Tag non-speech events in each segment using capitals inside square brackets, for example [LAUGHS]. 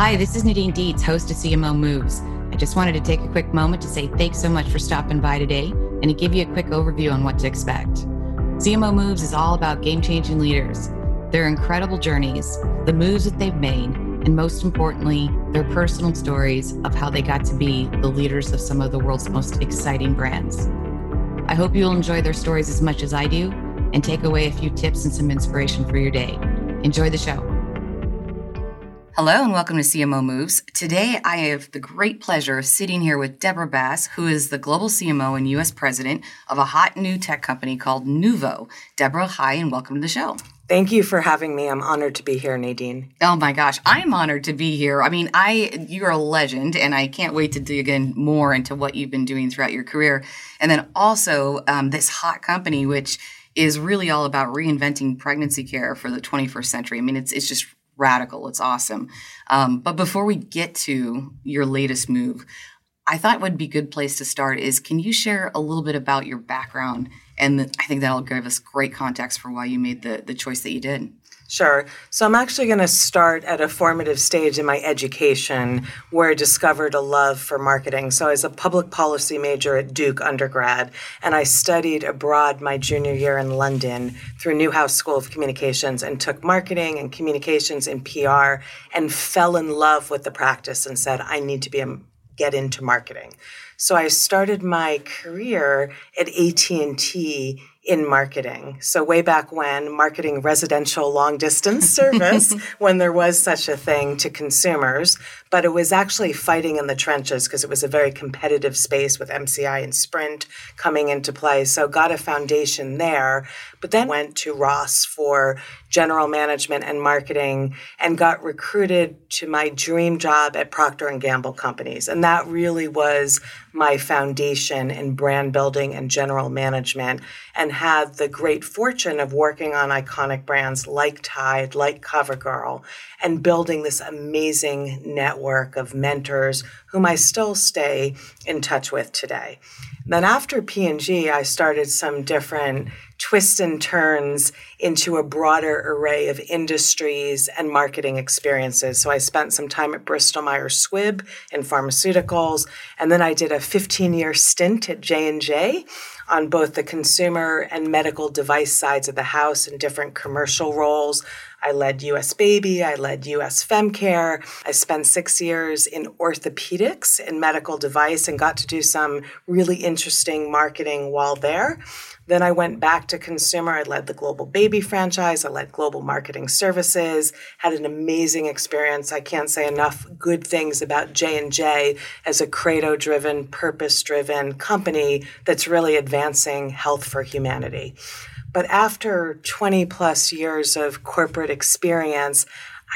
Hi, this is Nadine Dietz, host of CMO Moves. I just wanted to take a quick moment to say thanks so much for stopping by today and to give you a quick overview on what to expect. CMO Moves is all about game changing leaders, their incredible journeys, the moves that they've made, and most importantly, their personal stories of how they got to be the leaders of some of the world's most exciting brands. I hope you'll enjoy their stories as much as I do and take away a few tips and some inspiration for your day. Enjoy the show. Hello and welcome to CMO Moves. Today I have the great pleasure of sitting here with Deborah Bass, who is the global CMO and US president of a hot new tech company called Nuvo. Deborah, hi and welcome to the show. Thank you for having me. I'm honored to be here, Nadine. Oh my gosh, I'm honored to be here. I mean, I you're a legend, and I can't wait to dig in more into what you've been doing throughout your career, and then also um, this hot company, which is really all about reinventing pregnancy care for the 21st century. I mean, it's it's just radical. It's awesome. Um, but before we get to your latest move, I thought would be a good place to start is can you share a little bit about your background? And I think that'll give us great context for why you made the, the choice that you did. Sure. So I'm actually going to start at a formative stage in my education where I discovered a love for marketing. So I was a public policy major at Duke undergrad, and I studied abroad my junior year in London through Newhouse School of Communications and took marketing and communications and PR and fell in love with the practice and said, I need to be a, get into marketing. So I started my career at AT&T in marketing. So way back when marketing residential long distance [LAUGHS] service when there was such a thing to consumers, but it was actually fighting in the trenches because it was a very competitive space with MCI and Sprint coming into play. So got a foundation there, but then went to Ross for general management and marketing and got recruited to my dream job at Procter and Gamble companies. And that really was my foundation in brand building and general management and had the great fortune of working on iconic brands like Tide, like CoverGirl, and building this amazing network of mentors whom I still stay in touch with today. Then after P&G, I started some different twists and turns into a broader array of industries and marketing experiences. So I spent some time at Bristol Myers Squibb in pharmaceuticals, and then I did a 15-year stint at J&J on both the consumer and medical device sides of the house in different commercial roles. I led US Baby, I led US Femcare. I spent six years in orthopedics and medical device and got to do some really interesting marketing while there. Then I went back to consumer. I led the global baby franchise. I led global marketing services. Had an amazing experience. I can't say enough good things about J&J as a credo-driven, purpose-driven company that's really advancing health for humanity. But after 20 plus years of corporate experience,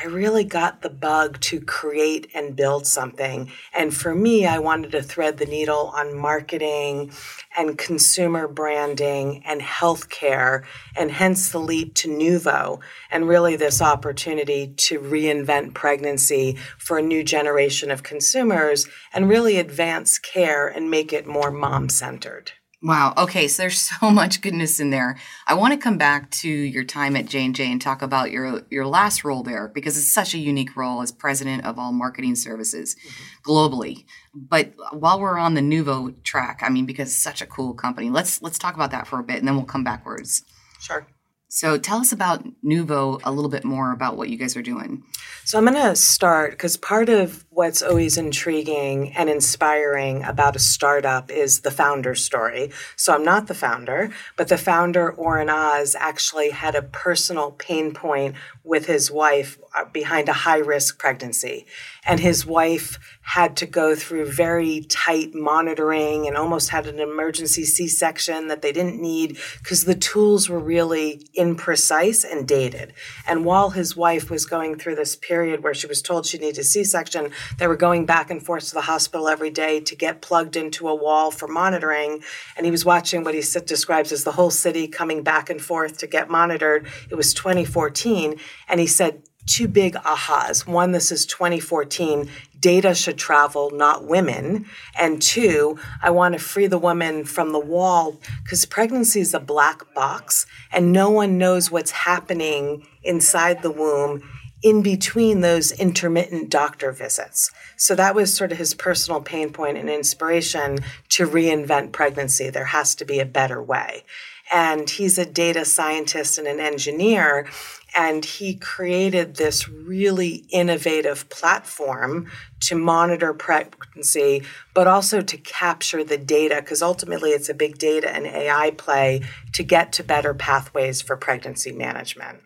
I really got the bug to create and build something. And for me, I wanted to thread the needle on marketing and consumer branding and healthcare, and hence the leap to Nuvo, and really this opportunity to reinvent pregnancy for a new generation of consumers and really advance care and make it more mom centered. Wow. Okay. So there's [LAUGHS] so much goodness in there. I want to come back to your time at J and J and talk about your your last role there because it's such a unique role as president of all marketing services mm-hmm. globally. But while we're on the Nuvo track, I mean, because it's such a cool company, let's let's talk about that for a bit, and then we'll come backwards. Sure. So tell us about Nuvo a little bit more about what you guys are doing. So I'm going to start because part of what's always intriguing and inspiring about a startup is the founder story. So I'm not the founder, but the founder, Oren Oz, actually had a personal pain point with his wife behind a high risk pregnancy. And his wife had to go through very tight monitoring and almost had an emergency C section that they didn't need because the tools were really imprecise and dated. And while his wife was going through this period where she was told she needed a C section, they were going back and forth to the hospital every day to get plugged into a wall for monitoring. And he was watching what he describes as the whole city coming back and forth to get monitored. It was 2014. And he said, two big ahas. One, this is 2014. Data should travel, not women. And two, I want to free the woman from the wall because pregnancy is a black box and no one knows what's happening inside the womb in between those intermittent doctor visits. So that was sort of his personal pain point and inspiration to reinvent pregnancy. There has to be a better way. And he's a data scientist and an engineer. And he created this really innovative platform to monitor pregnancy, but also to capture the data, because ultimately it's a big data and AI play to get to better pathways for pregnancy management.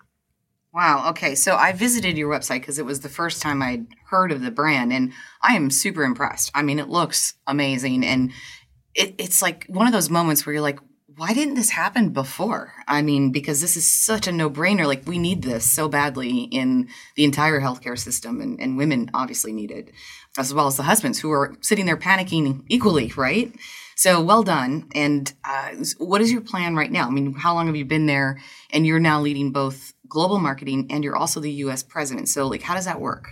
Wow. Okay. So I visited your website because it was the first time I'd heard of the brand, and I am super impressed. I mean, it looks amazing, and it, it's like one of those moments where you're like, why didn't this happen before? I mean, because this is such a no brainer. Like, we need this so badly in the entire healthcare system, and, and women obviously need it, as well as the husbands who are sitting there panicking equally, right? So well done. And uh, what is your plan right now? I mean, how long have you been there? And you're now leading both global marketing and you're also the US president. So, like, how does that work?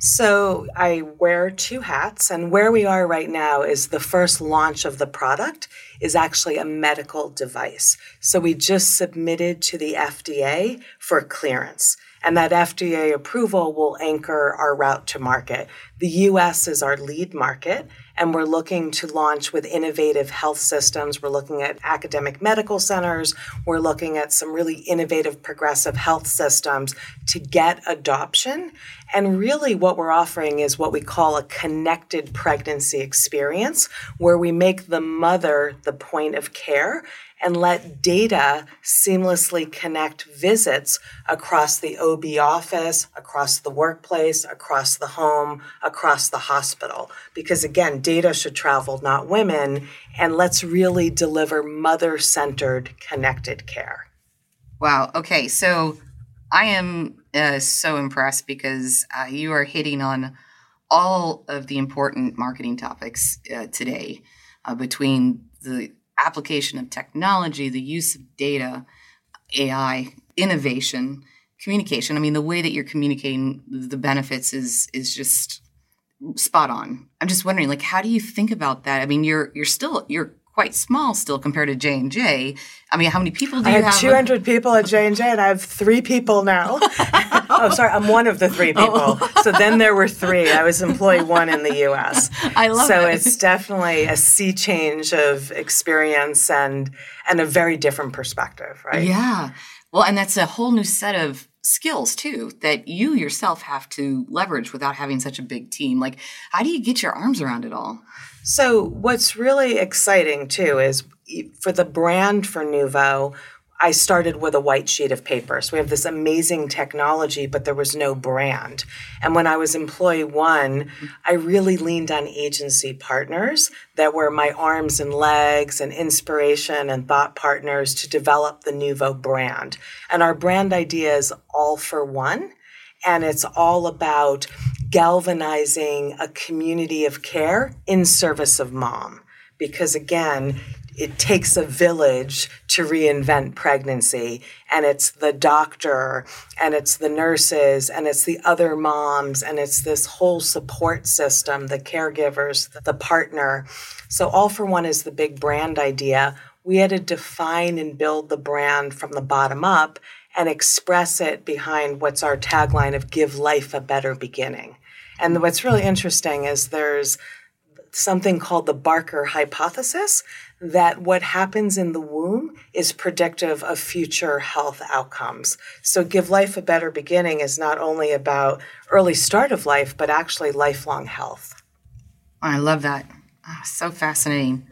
So I wear two hats, and where we are right now is the first launch of the product is actually a medical device. So we just submitted to the FDA for clearance. And that FDA approval will anchor our route to market. The US is our lead market, and we're looking to launch with innovative health systems. We're looking at academic medical centers. We're looking at some really innovative progressive health systems to get adoption. And really, what we're offering is what we call a connected pregnancy experience, where we make the mother the point of care and let data seamlessly connect visits across the OB office, across the workplace, across the home, across the hospital. Because again, data should travel, not women. And let's really deliver mother centered connected care. Wow. Okay. So I am uh, so impressed because uh, you are hitting on all of the important marketing topics uh, today uh, between the application of technology, the use of data, AI, innovation, communication. I mean, the way that you're communicating the benefits is is just spot on. I'm just wondering, like, how do you think about that? I mean, you're you're still you're quite small still compared to J and J. I mean, how many people do I you have? Two hundred people at J and J, and I have three people now. [LAUGHS] oh, sorry, I'm one of the three oh. people. Oh. So then there were three. I was employee one in the U.S. [LAUGHS] I love so it. it's definitely a sea change of experience and and a very different perspective, right? Yeah. Well, and that's a whole new set of skills too that you yourself have to leverage without having such a big team. Like, how do you get your arms around it all? So, what's really exciting too is for the brand for Nuvo, I started with a white sheet of paper. So we have this amazing technology, but there was no brand. And when I was employee one, I really leaned on agency partners that were my arms and legs and inspiration and thought partners to develop the Nuvo brand. And our brand idea is all for one. And it's all about galvanizing a community of care in service of mom. Because again, it takes a village to reinvent pregnancy. And it's the doctor, and it's the nurses, and it's the other moms, and it's this whole support system, the caregivers, the partner. So, All for One is the big brand idea. We had to define and build the brand from the bottom up and express it behind what's our tagline of give life a better beginning. And what's really interesting is there's something called the Barker hypothesis that what happens in the womb is predictive of future health outcomes. So, Give Life a Better Beginning is not only about early start of life, but actually lifelong health. I love that. Oh, so fascinating.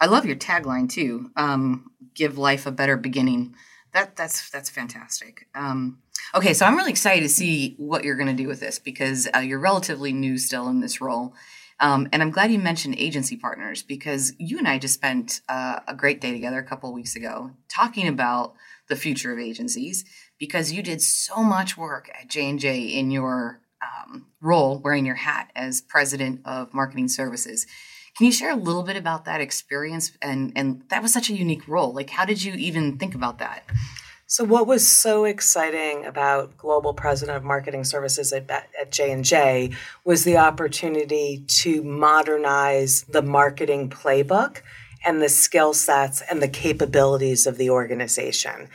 I love your tagline too. Um, give life a better beginning. That that's that's fantastic. Um, okay, so I'm really excited to see what you're going to do with this because uh, you're relatively new still in this role, um, and I'm glad you mentioned agency partners because you and I just spent uh, a great day together a couple of weeks ago talking about the future of agencies because you did so much work at J&J in your um, role wearing your hat as president of marketing services. Can you share a little bit about that experience and and that was such a unique role? Like how did you even think about that? So, what was so exciting about Global President of Marketing Services at, at J&J was the opportunity to modernize the marketing playbook and the skill sets and the capabilities of the organization.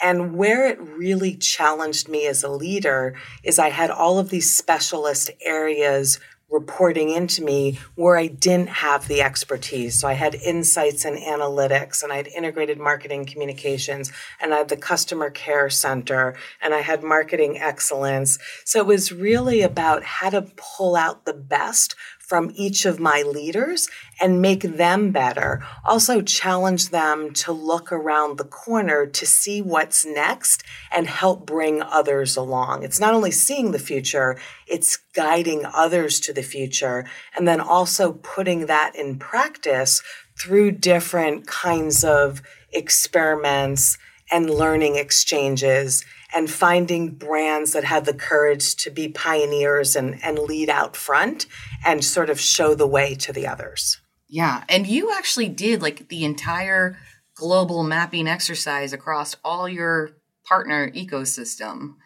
And where it really challenged me as a leader is I had all of these specialist areas reporting into me where I didn't have the expertise. So I had insights and analytics, and I had integrated marketing communications, and I had the customer care center, and I had marketing excellence. So it was really about how to pull out the best from each of my leaders and make them better. Also, challenge them to look around the corner to see what's next and help bring others along. It's not only seeing the future, it's guiding others to the future and then also putting that in practice through different kinds of experiments and learning exchanges and finding brands that have the courage to be pioneers and, and lead out front and sort of show the way to the others. Yeah. And you actually did like the entire global mapping exercise across all your partner ecosystem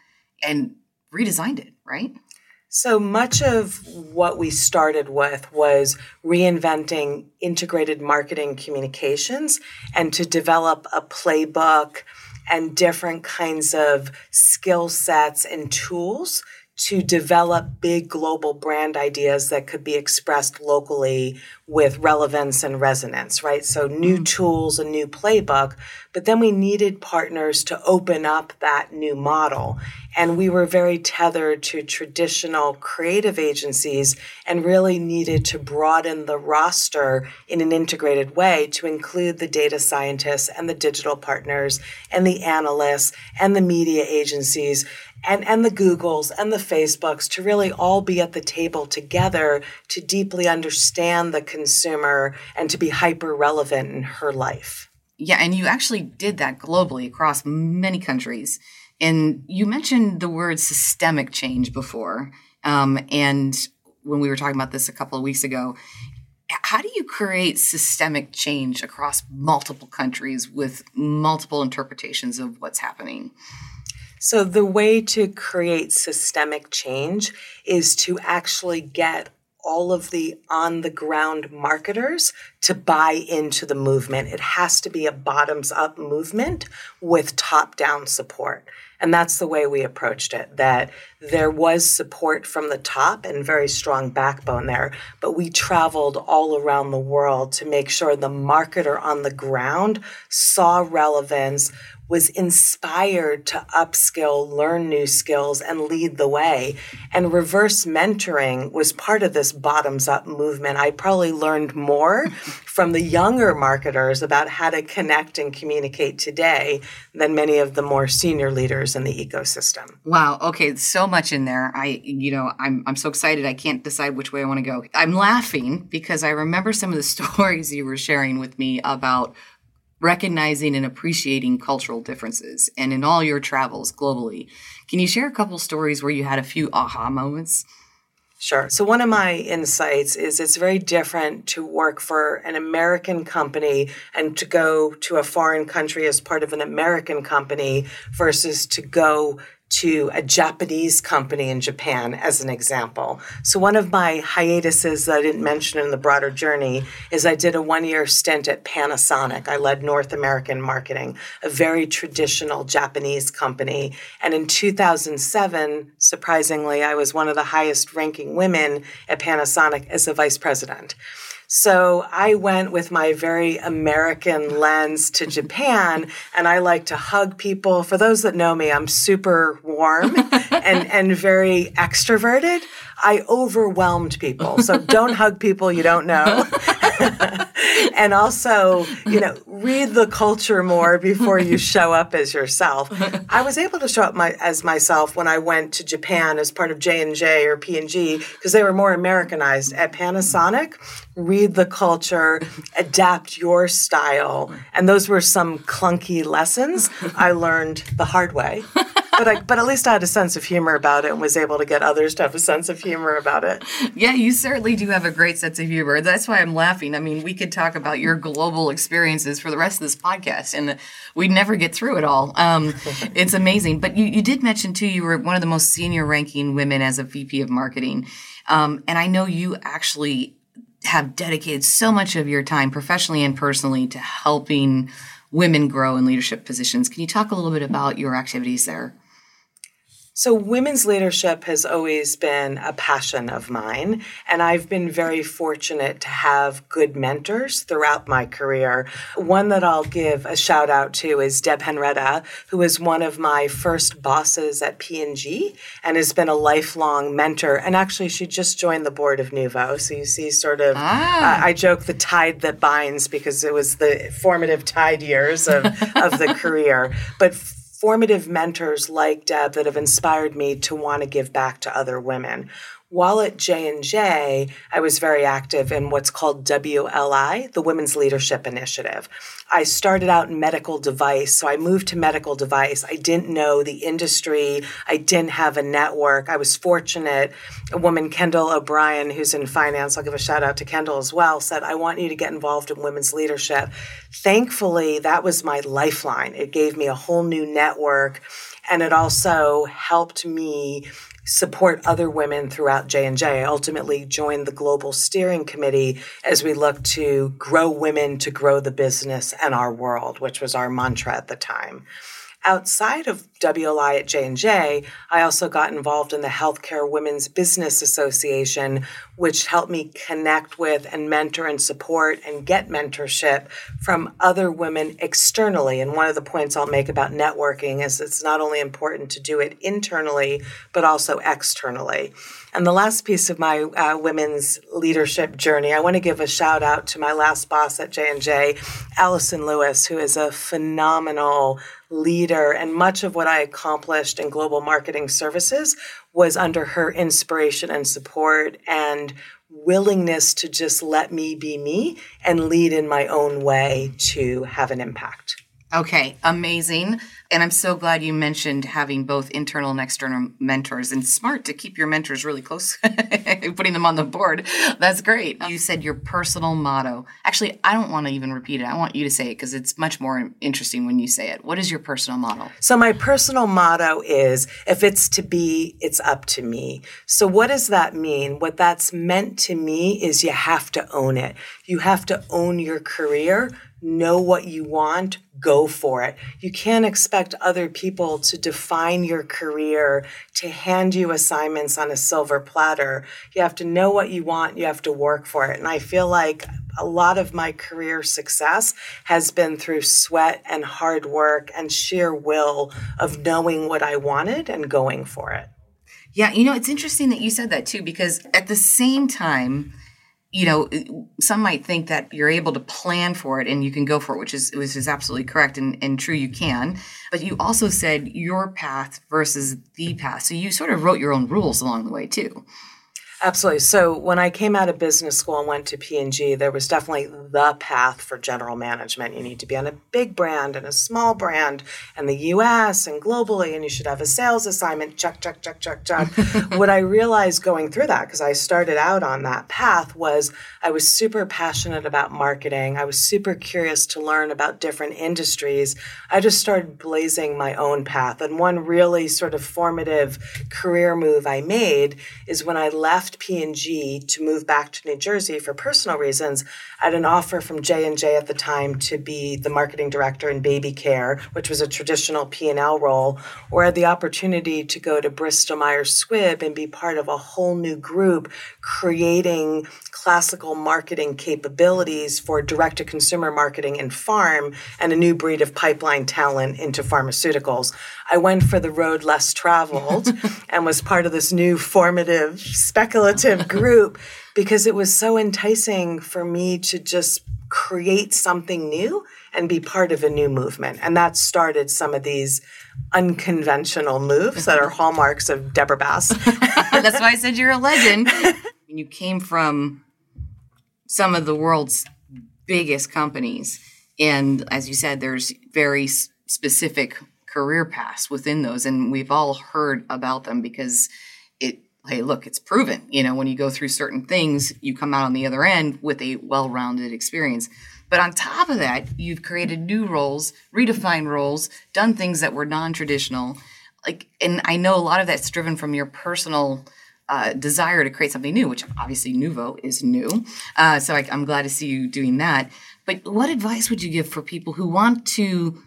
and redesigned it, right? So much of what we started with was reinventing integrated marketing communications and to develop a playbook and different kinds of skill sets and tools to develop big global brand ideas that could be expressed locally with relevance and resonance, right? So new mm. tools, a new playbook, but then we needed partners to open up that new model. And we were very tethered to traditional creative agencies and really needed to broaden the roster in an integrated way to include the data scientists and the digital partners and the analysts and the media agencies and, and the Googles and the Facebooks to really all be at the table together to deeply understand the consumer and to be hyper relevant in her life. Yeah, and you actually did that globally across many countries. And you mentioned the word systemic change before. Um, and when we were talking about this a couple of weeks ago, how do you create systemic change across multiple countries with multiple interpretations of what's happening? So, the way to create systemic change is to actually get all of the on the ground marketers to buy into the movement. It has to be a bottoms up movement with top down support. And that's the way we approached it that there was support from the top and very strong backbone there. But we traveled all around the world to make sure the marketer on the ground saw relevance, was inspired to upskill, learn new skills, and lead the way. And reverse mentoring was part of this bottoms up movement. I probably learned more [LAUGHS] from the younger marketers about how to connect and communicate today than many of the more senior leaders in the ecosystem. Wow. Okay. Much in there. I, you know, I'm, I'm so excited. I can't decide which way I want to go. I'm laughing because I remember some of the [LAUGHS] stories you were sharing with me about recognizing and appreciating cultural differences and in all your travels globally. Can you share a couple stories where you had a few aha moments? Sure. So, one of my insights is it's very different to work for an American company and to go to a foreign country as part of an American company versus to go to a Japanese company in Japan, as an example. So, one of my hiatuses that I didn't mention in the broader journey is I did a one year stint at Panasonic. I led North American marketing, a very traditional Japanese company. And in 2007, surprisingly, I was one of the highest ranking women at Panasonic as a vice president. So I went with my very American lens to Japan and I like to hug people. For those that know me, I'm super warm [LAUGHS] and, and very extroverted. I overwhelmed people. So don't hug people you don't know. [LAUGHS] [LAUGHS] and also, you know, read the culture more before you show up as yourself. [LAUGHS] I was able to show up my, as myself when I went to Japan as part of J&J or P&G because they were more Americanized. At Panasonic, read the culture, [LAUGHS] adapt your style. And those were some clunky lessons I learned the hard way but I, but at least I had a sense of humor about it and was able to get others to have a sense of humor about it. Yeah, you certainly do have a great sense of humor. That's why I'm laughing. I mean, we could talk about your global experiences for the rest of this podcast, and we'd never get through it all. Um, [LAUGHS] it's amazing. But you, you did mention too, you were one of the most senior ranking women as a VP of marketing, um, and I know you actually have dedicated so much of your time, professionally and personally, to helping women grow in leadership positions. Can you talk a little bit about your activities there? So, women's leadership has always been a passion of mine, and I've been very fortunate to have good mentors throughout my career. One that I'll give a shout out to is Deb Henretta, who was one of my first bosses at P&G and has been a lifelong mentor. And actually, she just joined the board of Nuvo. So, you see, sort of, ah. uh, I joke the tide that binds because it was the formative tide years of, of the career. But formative mentors like Deb that have inspired me to want to give back to other women. While at J&J, I was very active in what's called WLI, the Women's Leadership Initiative. I started out in medical device, so I moved to medical device. I didn't know the industry. I didn't have a network. I was fortunate. A woman, Kendall O'Brien, who's in finance, I'll give a shout out to Kendall as well, said, I want you to get involved in women's leadership. Thankfully, that was my lifeline. It gave me a whole new network and it also helped me support other women throughout J&J. I ultimately joined the global steering committee as we look to grow women to grow the business and our world, which was our mantra at the time outside of WLI at J&J, I also got involved in the Healthcare Women's Business Association, which helped me connect with and mentor and support and get mentorship from other women externally. And one of the points I'll make about networking is it's not only important to do it internally, but also externally. And the last piece of my uh, women's leadership journey, I want to give a shout out to my last boss at J&J, Allison Lewis, who is a phenomenal leader. And much of what I accomplished in global marketing services was under her inspiration and support and willingness to just let me be me and lead in my own way to have an impact. Okay, amazing. And I'm so glad you mentioned having both internal and external mentors and smart to keep your mentors really close, [LAUGHS] putting them on the board. That's great. You said your personal motto. Actually, I don't want to even repeat it. I want you to say it because it's much more interesting when you say it. What is your personal motto? So, my personal motto is if it's to be, it's up to me. So, what does that mean? What that's meant to me is you have to own it. You have to own your career know what you want, go for it. You can't expect other people to define your career, to hand you assignments on a silver platter. You have to know what you want, you have to work for it. And I feel like a lot of my career success has been through sweat and hard work and sheer will of knowing what I wanted and going for it. Yeah, you know, it's interesting that you said that too, because at the same time, you know, some might think that you're able to plan for it and you can go for it, which is which is absolutely correct and, and true. You can, but you also said your path versus the path, so you sort of wrote your own rules along the way too. Absolutely. So when I came out of business school and went to P&G, there was definitely the path for general management. You need to be on a big brand and a small brand in the US and globally, and you should have a sales assignment. Check, check, check, check, check. [LAUGHS] what I realized going through that, because I started out on that path, was I was super passionate about marketing. I was super curious to learn about different industries. I just started blazing my own path. And one really sort of formative career move I made is when I left left P&G to move back to New Jersey for personal reasons, I had an offer from J&J at the time to be the marketing director in baby care, which was a traditional P&L role, or had the opportunity to go to Bristol Myers Squibb and be part of a whole new group creating classical marketing capabilities for direct to consumer marketing in pharma and a new breed of pipeline talent into pharmaceuticals. I went for the road less traveled [LAUGHS] and was part of this new formative, speculative group because it was so enticing for me to just create something new and be part of a new movement. And that started some of these unconventional moves that are hallmarks of Deborah Bass. [LAUGHS] That's why I said you're a legend. [LAUGHS] You came from some of the world's biggest companies. And as you said, there's very specific career paths within those. And we've all heard about them because hey, look, it's proven. You know, when you go through certain things, you come out on the other end with a well rounded experience. But on top of that, you've created new roles, redefined roles, done things that were non traditional. Like, and I know a lot of that's driven from your personal uh, desire to create something new, which obviously Nuvo is new. Uh, so I, I'm glad to see you doing that. But what advice would you give for people who want to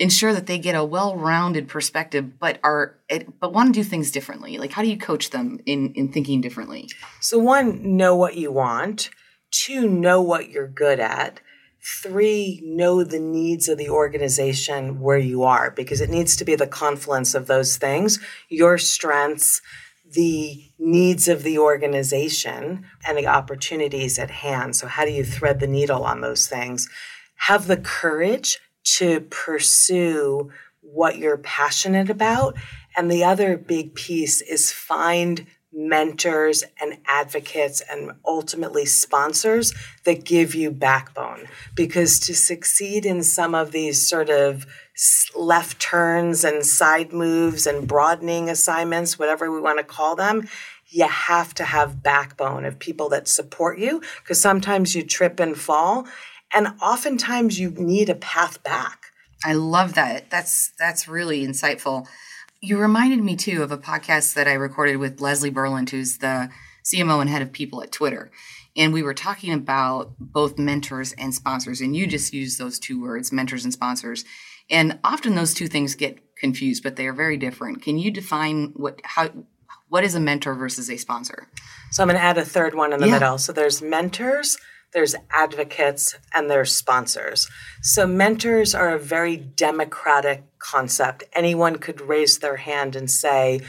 ensure that they get a well-rounded perspective, but are but want to do things differently? Like, how do you coach them in in thinking differently? So, one, know what you want. Two, know what you're good at. Three, know the needs of the organization where you are, because it needs to be the confluence of those things, your strengths, the needs of the organization and the opportunities at hand. So, how do you thread the needle on those things? Have the courage to pursue what you're passionate about. And the other big piece is find mentors and advocates and ultimately sponsors that give you backbone. Because to succeed in some of these sort of left turns and side moves and broadening assignments, whatever we want to call them, you have to have backbone of people that support you because sometimes you trip and fall and oftentimes you need a path back. I love that. That's that's really insightful. You reminded me too of a podcast that I recorded with Leslie Berland, who's the CMO and head of people at Twitter. And we were talking about both mentors and sponsors. And you just used those two words, mentors and sponsors. And often those two things get confused, but they are very different. Can you define what how what is a mentor versus a sponsor? So I'm going to add a third one in the yeah. middle. So there's mentors, there's advocates, and there's sponsors. So mentors are a very democratic concept. Anyone could raise their hand and say,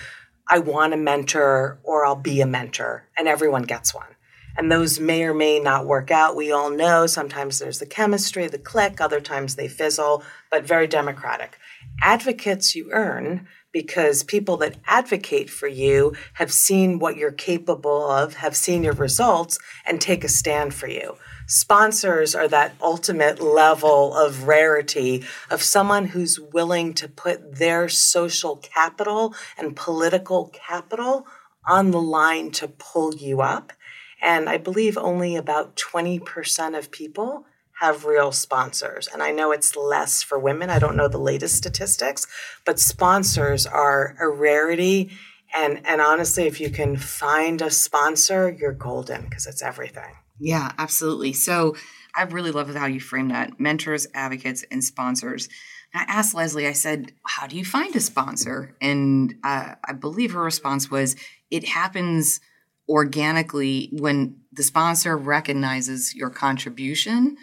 I want a mentor or I'll be a mentor, and everyone gets one. And those may or may not work out. We all know sometimes there's the chemistry, the click, other times they fizzle, but very democratic. Advocates you earn because people that advocate for you have seen what you're capable of, have seen your results, and take a stand for you. Sponsors are that ultimate level of rarity of someone who's willing to put their social capital and political capital on the line to pull you up. And I believe only about 20% of people have real sponsors. And I know it's less for women. I don't know the latest statistics, but sponsors are a rarity. And, and honestly, if you can find a sponsor, you're golden because it's everything. Yeah, absolutely. So I really love how you frame that mentors, advocates, and sponsors. I asked Leslie, I said, How do you find a sponsor? And uh, I believe her response was, It happens organically when the sponsor recognizes your contribution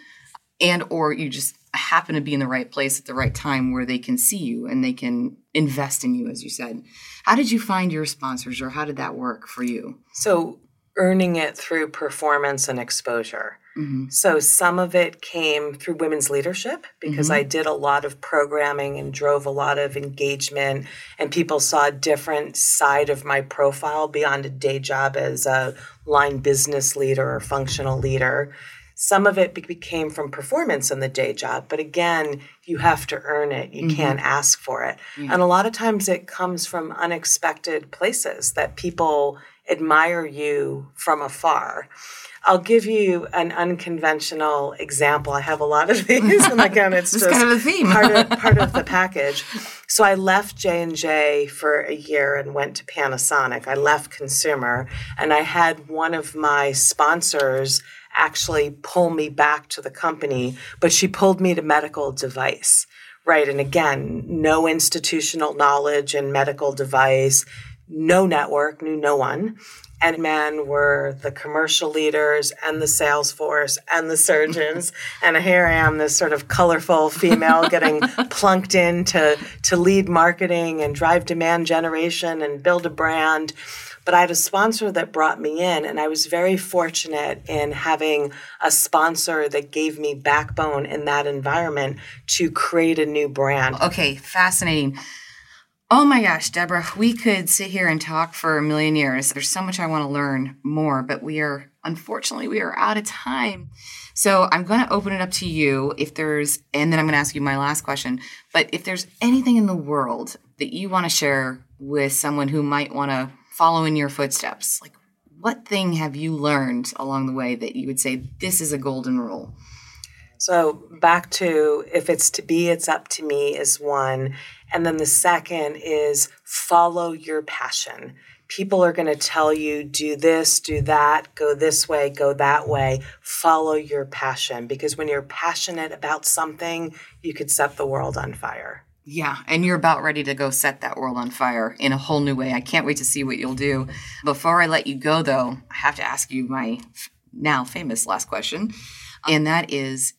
and or you just happen to be in the right place at the right time where they can see you and they can invest in you as you said. How did you find your sponsors or how did that work for you? So earning it through performance and exposure. Mm-hmm. So some of it came through women's leadership because mm-hmm. I did a lot of programming and drove a lot of engagement, and people saw a different side of my profile beyond a day job as a line business leader or functional leader. Some of it be- became from performance in the day job, but again, you have to earn it. You mm-hmm. can't ask for it. And a lot of times it comes from unexpected places that people admire you from afar. I'll give you an unconventional example. I have a lot of [LAUGHS] these, and again, it's It's [LAUGHS] just kind of a theme. part of [LAUGHS] part of the package. So I left J and J for a year and went to Panasonic. I left consumer, and I had one of my sponsors actually pull me back to the company, but she pulled me to medical device. Right, and again, no institutional knowledge in medical device, no network, knew no one. And men were the commercial leaders and the sales force and the surgeons. [LAUGHS] and here I am, this sort of colorful female [LAUGHS] getting plunked in to, to lead marketing and drive demand generation and build a brand. But I had a sponsor that brought me in, and I was very fortunate in having a sponsor that gave me backbone in that environment to create a new brand. Okay, fascinating. Oh my gosh, Deborah, we could sit here and talk for a million years. There's so much I want to learn more, but we are, unfortunately, we are out of time. So I'm going to open it up to you if there's, and then I'm going to ask you my last question. But if there's anything in the world that you want to share with someone who might want to follow in your footsteps, like what thing have you learned along the way that you would say this is a golden rule? So back to if it's to be, it's up to me is one. And then the second is follow your passion. People are going to tell you, do this, do that, go this way, go that way. Follow your passion because when you're passionate about something, you could set the world on fire. Yeah, and you're about ready to go set that world on fire in a whole new way. I can't wait to see what you'll do. Before I let you go, though, I have to ask you my now famous last question. And that is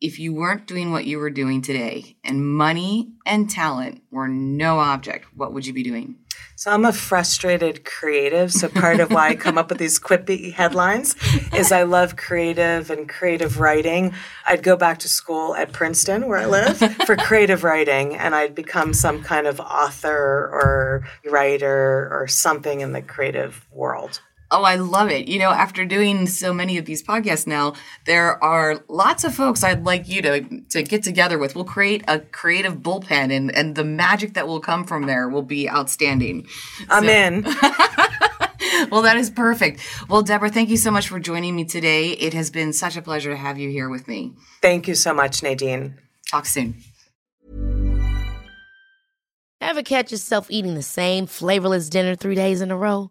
if you weren't doing what you were doing today and money and talent were no object, what would you be doing? So I'm a frustrated creative. So part of why I come up with these quippy headlines is I love creative and creative writing. I'd go back to school at Princeton, where I live, for creative writing, and I'd become some kind of author or writer or something in the creative world. Oh, I love it. You know, after doing so many of these podcasts now, there are lots of folks I'd like you to to get together with. We'll create a creative bullpen and and the magic that will come from there will be outstanding. I'm in. [LAUGHS] Well, that is perfect. Well, Deborah, thank you so much for joining me today. It has been such a pleasure to have you here with me. Thank you so much, Nadine. Talk soon. Ever catch yourself eating the same flavorless dinner three days in a row?